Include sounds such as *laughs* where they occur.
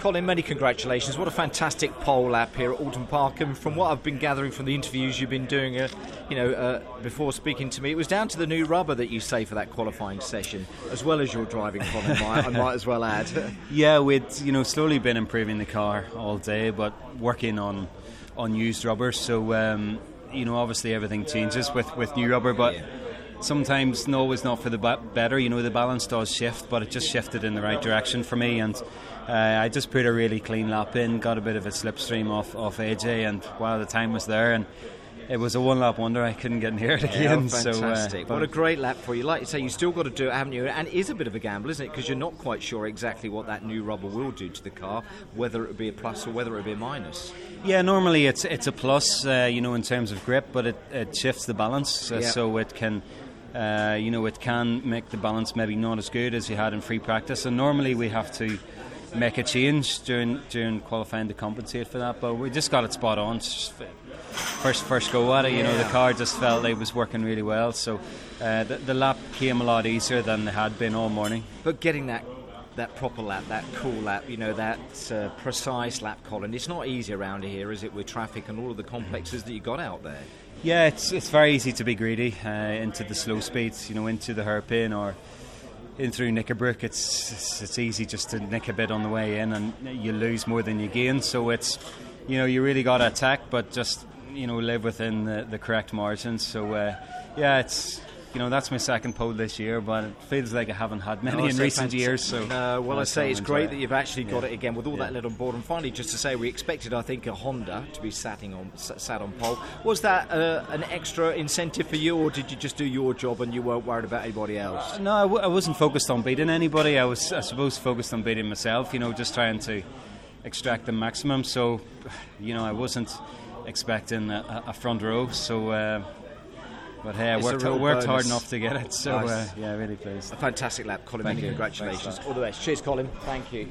Colin, many congratulations. What a fantastic pole lap here at Oulton Park. And from what I've been gathering from the interviews you've been doing, uh, you know, uh, before speaking to me, it was down to the new rubber that you say for that qualifying session, as well as your driving, Colin. I might as well add. *laughs* yeah, we'd you know slowly been improving the car all day, but working on on used rubber. So um, you know, obviously everything changes with with new rubber, but. Yeah sometimes no is not for the better. You know, the balance does shift, but it just shifted in the right direction for me. And uh, I just put a really clean lap in, got a bit of a slipstream off, off AJ, and wow, the time was there. And it was a one lap wonder. I couldn't get near it again. Yeah, *laughs* fantastic. So, uh, what a great lap for you. Like you say, you still got to do it, haven't you? And it is a bit of a gamble, isn't it? Because you're not quite sure exactly what that new rubber will do to the car, whether it would be a plus or whether it would be a minus. Yeah, normally it's it's a plus, uh, you know, in terms of grip, but it, it shifts the balance, uh, yeah. so it can uh, you know, it can make the balance maybe not as good as you had in free practice. And normally we have to make a change during during qualifying to compensate for that. But we just got it spot on. First first go at it, you yeah. know, the car just felt like it was working really well. So uh, the, the lap came a lot easier than it had been all morning. But getting that that proper lap, that cool lap, you know, that uh, precise lap, Colin. It's not easy around here, is it, with traffic and all of the complexes that you got out there? Yeah, it's it's very easy to be greedy uh, into the slow speeds, you know, into the hairpin or in through Knickerbrook. It's, it's, it's easy just to nick a bit on the way in, and you lose more than you gain. So it's you know you really got to attack, but just you know live within the, the correct margins. So uh, yeah, it's you know that's my second pole this year, but it feels like I haven't had many no, in recent years. So no, well, I say it's great it. that you've actually got yeah. it again with all yeah. that lit on board. And finally, just to say, we expected, I think, a Honda to be satting on sat on pole. Was that uh, an extra incentive for you, or did you just do your job and you weren't worried about anybody else? Uh, no, I w- I wasn't focused on beating anybody. I was, I suppose, focused on beating myself. You know, just trying to extract the maximum. So, you know, I wasn't expecting a, a front row. So. Uh, but hey, I worked, worked hard enough to get it, so nice. uh, yeah, really pleased. A fantastic lap, Colin. Thank many you. congratulations. All the best. Cheers, Colin. Thank you.